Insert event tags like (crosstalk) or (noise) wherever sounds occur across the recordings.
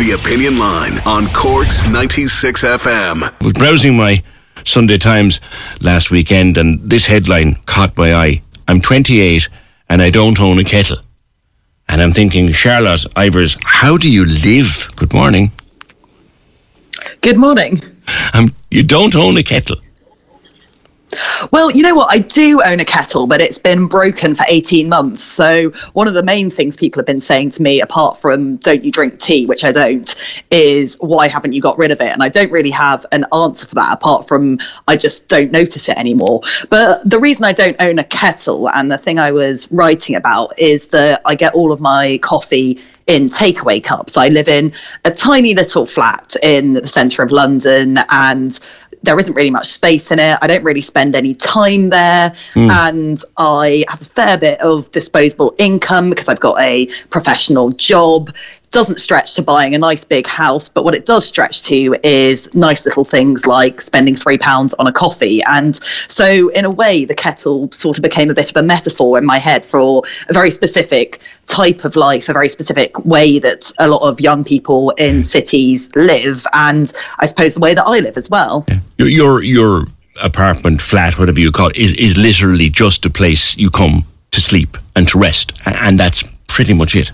The Opinion Line on Corks 96 FM. I was browsing my Sunday Times last weekend and this headline caught my eye. I'm 28 and I don't own a kettle. And I'm thinking, Charlotte Ivers, how do you live? Good morning. Good morning. Um, you don't own a kettle. Well, you know what? I do own a kettle, but it's been broken for 18 months. So, one of the main things people have been saying to me, apart from don't you drink tea, which I don't, is why haven't you got rid of it? And I don't really have an answer for that, apart from I just don't notice it anymore. But the reason I don't own a kettle, and the thing I was writing about, is that I get all of my coffee in takeaway cups. I live in a tiny little flat in the centre of London and there isn't really much space in it. I don't really spend any time there. Hmm. And I have a fair bit of disposable income because I've got a professional job. Doesn't stretch to buying a nice big house, but what it does stretch to is nice little things like spending three pounds on a coffee. And so, in a way, the kettle sort of became a bit of a metaphor in my head for a very specific type of life, a very specific way that a lot of young people in hmm. cities live, and I suppose the way that I live as well. Your, your, your apartment, flat, whatever you call it, is, is literally just a place you come to sleep and to rest. And that's pretty much it.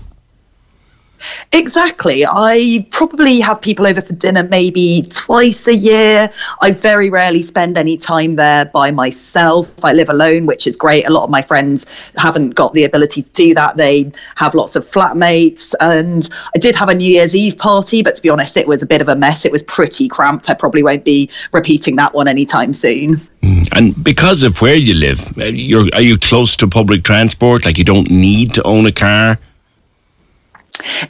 Exactly. I probably have people over for dinner maybe twice a year. I very rarely spend any time there by myself. I live alone, which is great. A lot of my friends haven't got the ability to do that. They have lots of flatmates. And I did have a New Year's Eve party, but to be honest, it was a bit of a mess. It was pretty cramped. I probably won't be repeating that one anytime soon. And because of where you live, uh, are you close to public transport? Like you don't need to own a car?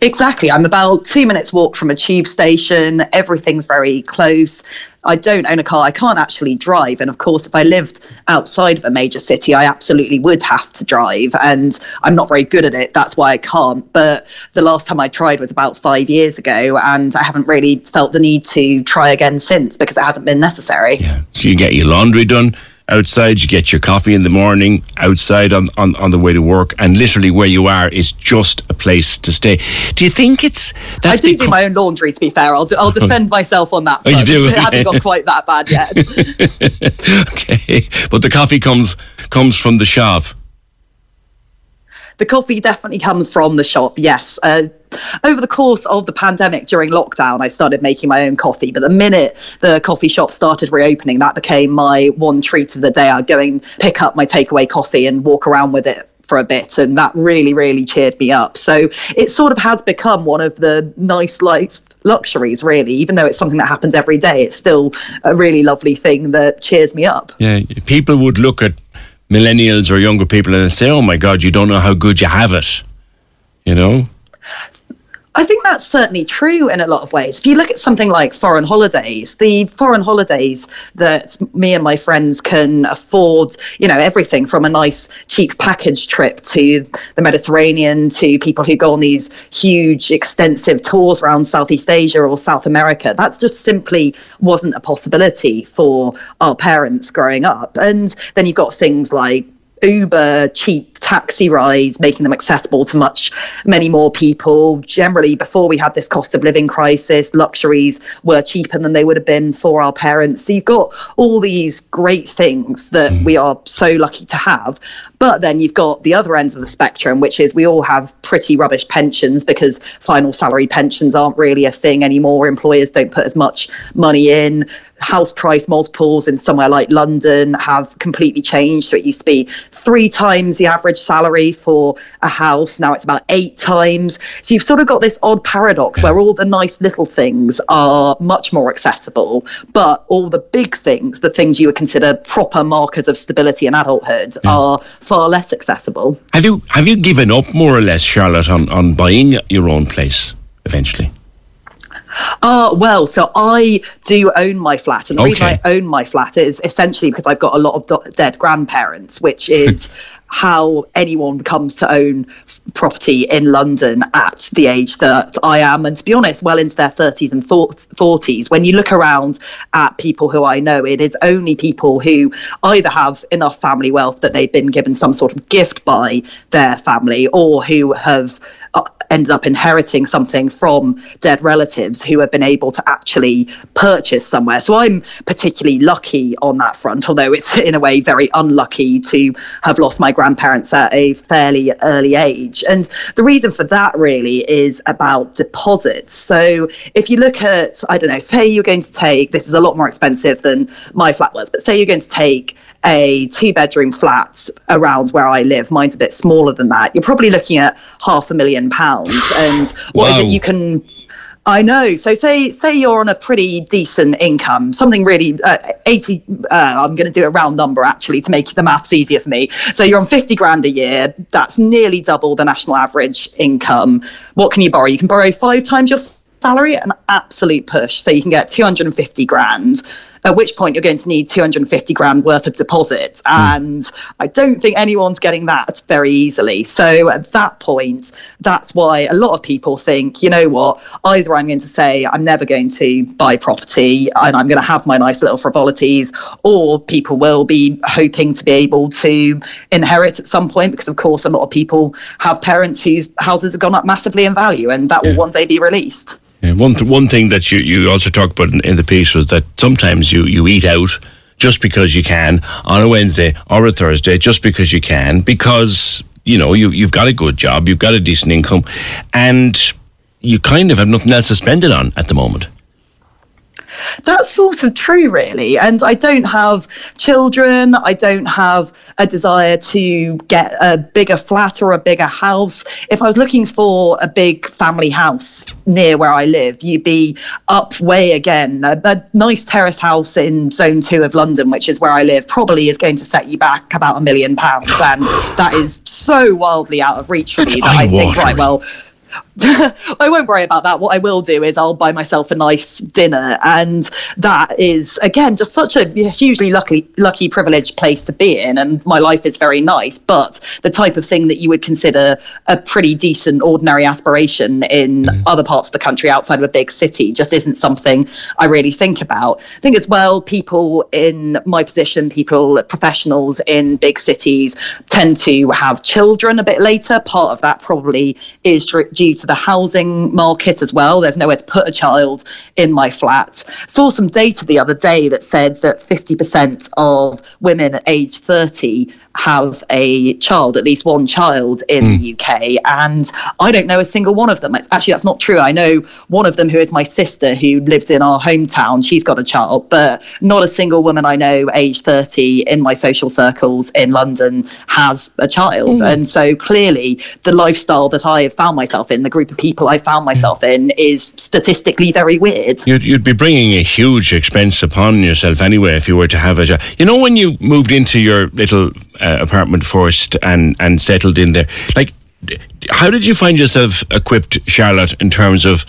Exactly. I'm about two minutes walk from a tube station. Everything's very close. I don't own a car. I can't actually drive. And of course, if I lived outside of a major city, I absolutely would have to drive. And I'm not very good at it. That's why I can't. But the last time I tried was about five years ago. And I haven't really felt the need to try again since because it hasn't been necessary. Yeah. So you get your laundry done outside, you get your coffee in the morning outside on, on, on the way to work, and literally where you are is just a place to stay. Do you think it's I that's do do my own laundry, to be fair. I'll, do, I'll (laughs) defend myself on that. Oh, you do? (laughs) It hasn't got (laughs) quite that bad yet. okay, but the coffee comes comes from the shop. The coffee definitely comes from the shop, yes. Uh, over the course of the pandemic during lockdown, I started making my own coffee. But the minute the coffee shop started reopening, that became my one treat of the day. I'd go and pick up my takeaway coffee and walk around with it for a bit. And that really, really cheered me up. So it sort of has become one of the nice life luxuries, really. Even though it's something that happens every day, it's still a really lovely thing that cheers me up. Yeah, people would look at millennials or younger people and they say, "Oh my God, you don't know how good you have it," you know. I think that's certainly true in a lot of ways. If you look at something like foreign holidays, the foreign holidays that me and my friends can afford, you know, everything from a nice cheap package trip to the Mediterranean to people who go on these huge, extensive tours around Southeast Asia or South America. That's just simply wasn't a possibility for our parents growing up. And then you've got things like Uber cheap taxi rides, making them accessible to much many more people. Generally, before we had this cost of living crisis, luxuries were cheaper than they would have been for our parents. So you've got all these great things that mm. we are so lucky to have. But then you've got the other ends of the spectrum, which is we all have pretty rubbish pensions because final salary pensions aren't really a thing anymore. Employers don't put as much money in house price multiples in somewhere like London have completely changed. So it used to be three times the average salary for a house. Now it's about eight times. So you've sort of got this odd paradox where all the nice little things are much more accessible, but all the big things, the things you would consider proper markers of stability and adulthood, are far less accessible. Have you have you given up more or less, Charlotte, on, on buying your own place eventually? Uh, well, so I do own my flat. And the okay. reason I own my flat is essentially because I've got a lot of do- dead grandparents, which is (laughs) how anyone comes to own property in London at the age that I am. And to be honest, well into their 30s and 40s. When you look around at people who I know, it is only people who either have enough family wealth that they've been given some sort of gift by their family or who have uh, ended up inheriting something from dead relatives who have been able to actually purchase somewhere. So I'm particularly lucky on that front, although it's in a way very unlucky to have lost my grandparents at a fairly early age. And the reason for that really is about deposits. So if you look at, I don't know, say you're going to take, this is a lot more expensive than my flat was, but say you're going to take a two bedroom flat around where I live, mine's a bit smaller than that, you're probably looking at half a million pounds. And what wow. is it you can I know. So say say you're on a pretty decent income, something really uh, 80. Uh, I'm going to do a round number actually to make the maths easier for me. So you're on 50 grand a year. That's nearly double the national average income. What can you borrow? You can borrow five times your salary, an absolute push. So you can get 250 grand at which point you're going to need 250 grand worth of deposits. Mm. And I don't think anyone's getting that very easily. So at that point, that's why a lot of people think, you know what, either I'm going to say I'm never going to buy property and I'm going to have my nice little frivolities, or people will be hoping to be able to inherit at some point because, of course, a lot of people have parents whose houses have gone up massively in value and that yeah. will one day be released. Yeah, one th- one thing that you, you also talked about in, in the piece was that sometimes you, you eat out just because you can on a Wednesday or a Thursday, just because you can, because you know you you've got a good job, you've got a decent income, and you kind of have nothing else to spend it on at the moment. That's sort of true, really. And I don't have children. I don't have a desire to get a bigger flat or a bigger house. If I was looking for a big family house near where I live, you'd be up way again. A, a nice terrace house in zone two of London, which is where I live, probably is going to set you back about a million pounds. And that is so wildly out of reach for me that I think, right, well, (laughs) I won't worry about that. What I will do is I'll buy myself a nice dinner, and that is again just such a hugely lucky, lucky, privileged place to be in. And my life is very nice, but the type of thing that you would consider a pretty decent, ordinary aspiration in mm. other parts of the country outside of a big city just isn't something I really think about. I think as well, people in my position, people professionals in big cities, tend to have children a bit later. Part of that probably is due to the housing market as well. There's nowhere to put a child in my flat. Saw some data the other day that said that 50% of women at age 30 have a child, at least one child in mm. the UK, and I don't know a single one of them. It's, actually, that's not true. I know one of them who is my sister who lives in our hometown. She's got a child, but not a single woman I know age 30 in my social circles in London has a child. Mm. And so clearly, the lifestyle that I have found myself in, the group of people I found myself in, is statistically very weird. You'd, you'd be bringing a huge expense upon yourself anyway if you were to have a job. You know, when you moved into your little uh, Uh, apartment first and and settled in there. Like, how did you find yourself equipped, Charlotte, in terms of?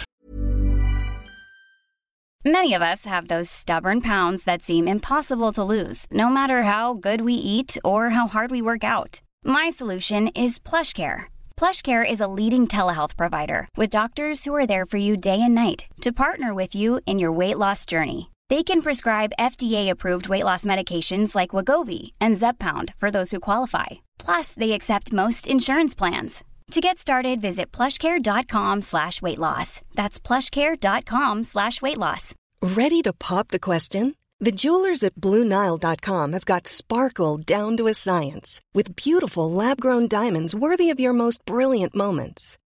Many of us have those stubborn pounds that seem impossible to lose, no matter how good we eat or how hard we work out. My solution is PlushCare. PlushCare is a leading telehealth provider with doctors who are there for you day and night to partner with you in your weight loss journey. They can prescribe FDA-approved weight loss medications like Wegovy and Zepbound for those who qualify. Plus, they accept most insurance plans. To get started, visit plushcare.com slash weight loss. That's plushcare.com slash weight loss. Ready to pop the question? The jewelers at BlueNile.com have got sparkle down to a science with beautiful lab grown diamonds worthy of your most brilliant moments.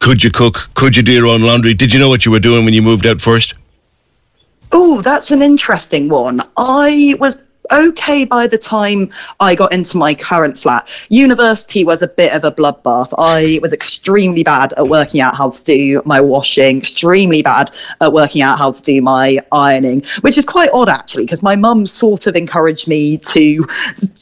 could you cook? Could you do your own laundry? Did you know what you were doing when you moved out first? Oh, that's an interesting one. I was okay by the time I got into my current flat. University was a bit of a bloodbath. I was extremely bad at working out how to do my washing, extremely bad at working out how to do my ironing, which is quite odd actually, because my mum sort of encouraged me to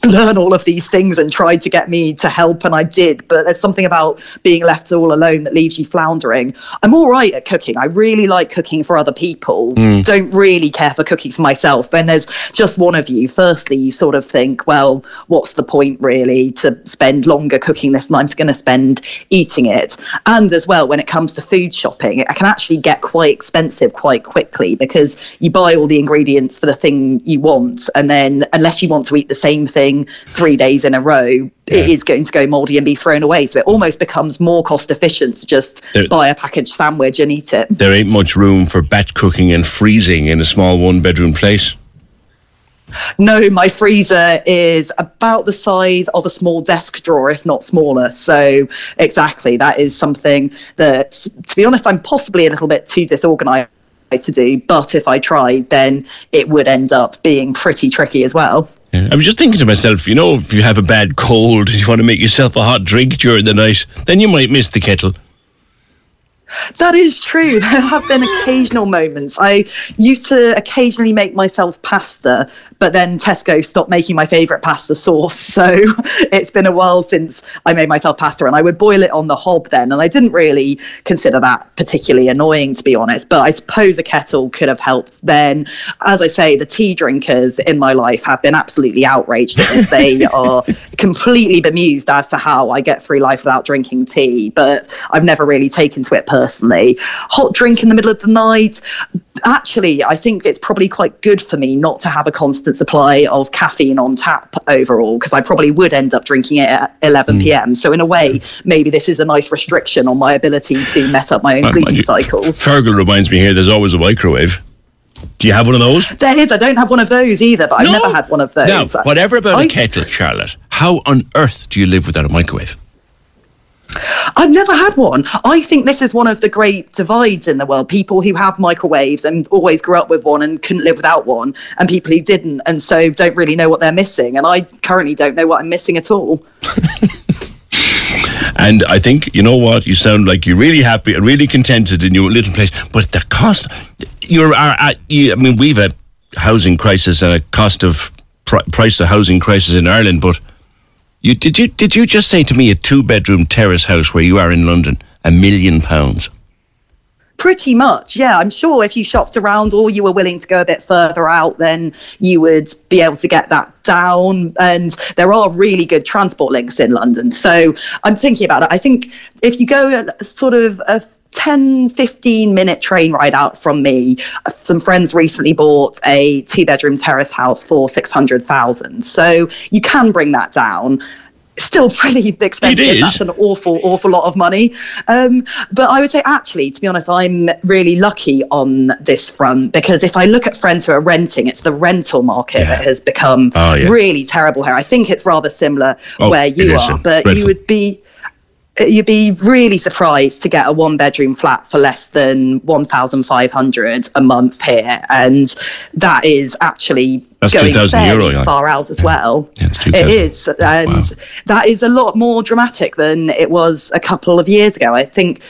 learn all of these things and tried to get me to help, and I did. But there's something about being left all alone that leaves you floundering. I'm all right at cooking. I really like cooking for other people. Mm. Don't really care for cooking for myself. And there's just one of you firstly, you sort of think, well, what's the point really to spend longer cooking this and I'm just going to spend eating it? And as well, when it comes to food shopping, it can actually get quite expensive quite quickly because you buy all the ingredients for the thing you want. And then, unless you want to eat the same thing three days in a row, it is going to go moldy and be thrown away. So it almost becomes more cost efficient to just There- buy a packaged sandwich and eat it. There ain't much room for batch cooking and freezing in a small one bedroom place. No, my freezer is about the size of a small desk drawer, if not smaller. So, exactly, that is something that, to be honest, I'm possibly a little bit too disorganized to do. But if I tried, then it would end up being pretty tricky as well. I was just thinking to myself, you know, if you have a bad cold and you want to make yourself a hot drink during the night, then you might miss the kettle. That is true. (laughs) There have been occasional moments. I used to occasionally make myself pasta, but then Tesco stopped making my favourite pasta sauce. (laughs) So it's been a while since I made myself pasta, and I would boil it on the hob then. And I didn't really consider that particularly annoying, to be honest. But I suppose a kettle could have helped then. As I say, the tea drinkers in my life have been absolutely outraged at this. they (laughs) are completely bemused as to how I get through life without drinking tea, but I've never really taken to it personally. Hot drink in the middle of the night. Actually, I think it's probably quite good for me not to have a constant supply of caffeine on tap overall, because I probably would end up drinking it at 11 hmm. p.m. So, in a way, (laughs) maybe this is a nice restriction on my ability to mess up my own sleeping you, cycles. Fergal reminds me here there's always a microwave. Do you have one of those? There is. I don't have one of those either, but I've never had one of those. Now, whatever about a I- kettle, Charlotte, how on earth do you live without a microwave? I've never had one. I think this is one of the great divides in the world. People who have microwaves and always grew up with one and couldn't live without one, and people who didn't and so don't really know what they're missing. And I currently don't know what I'm missing at all. (laughs) And I think, you know what, you sound like you're really happy and really contented in your little place. But the cost, you're, are, you, I mean, we've a housing crisis and a cost of pri- price of housing crisis in Ireland. But you did you did you just say to me a two bedroom terrace house where you are in London a million pounds? Pretty much, yeah. I'm sure if you shopped around or you were willing to go a bit further out, then you would be able to get that down. And there are really good transport links in London. So I'm thinking about it. I think if you go sort of a 10, 15 minute train ride out from me, some friends recently bought a two bedroom terrace house for 600,000. So you can bring that down still pretty (laughs) expensive. is. That's an awful, awful lot of money. Um, but I would say, actually, to be honest, I'm really lucky on this front because if I look at friends who are renting, it's the rental market Yeah. that has become Oh, yeah. really terrible here. I think it's rather similar Oh, where you are, but dreadful. you would be. You'd be really surprised to get a one bedroom flat for less than 1500 a month here and that is actually That's going 2,000 fairly euro, yeah. far out as well Yeah, it 2,000. is and Wow. that is a lot more dramatic than it was a couple of years ago i think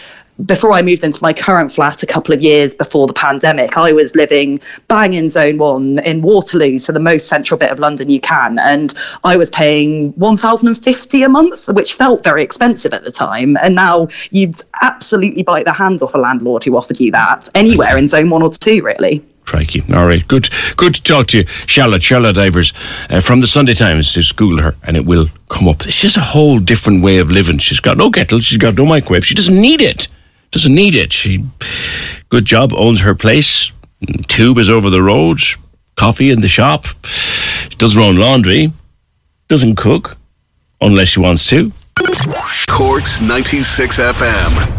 before I moved into my current flat a couple of years before the pandemic, I was living bang in zone one in Waterloo, so the most central bit of London you can. And I was paying 1,050 a month, which felt very expensive at the time. And now you'd absolutely bite the hands off a landlord who offered you that anywhere in zone one or two, really. Crikey. All right. Good good to talk to you. Charlotte, Charlotte Ivers uh, from the Sunday Times. Just Google her and it will come up. It's just a whole different way of living. She's got no kettle. She's got no microwave. She doesn't need it. Doesn't need it. She, good job, owns her place. Tube is over the road. Coffee in the shop. She does her own laundry. Doesn't cook unless she wants to. Corks 96 FM.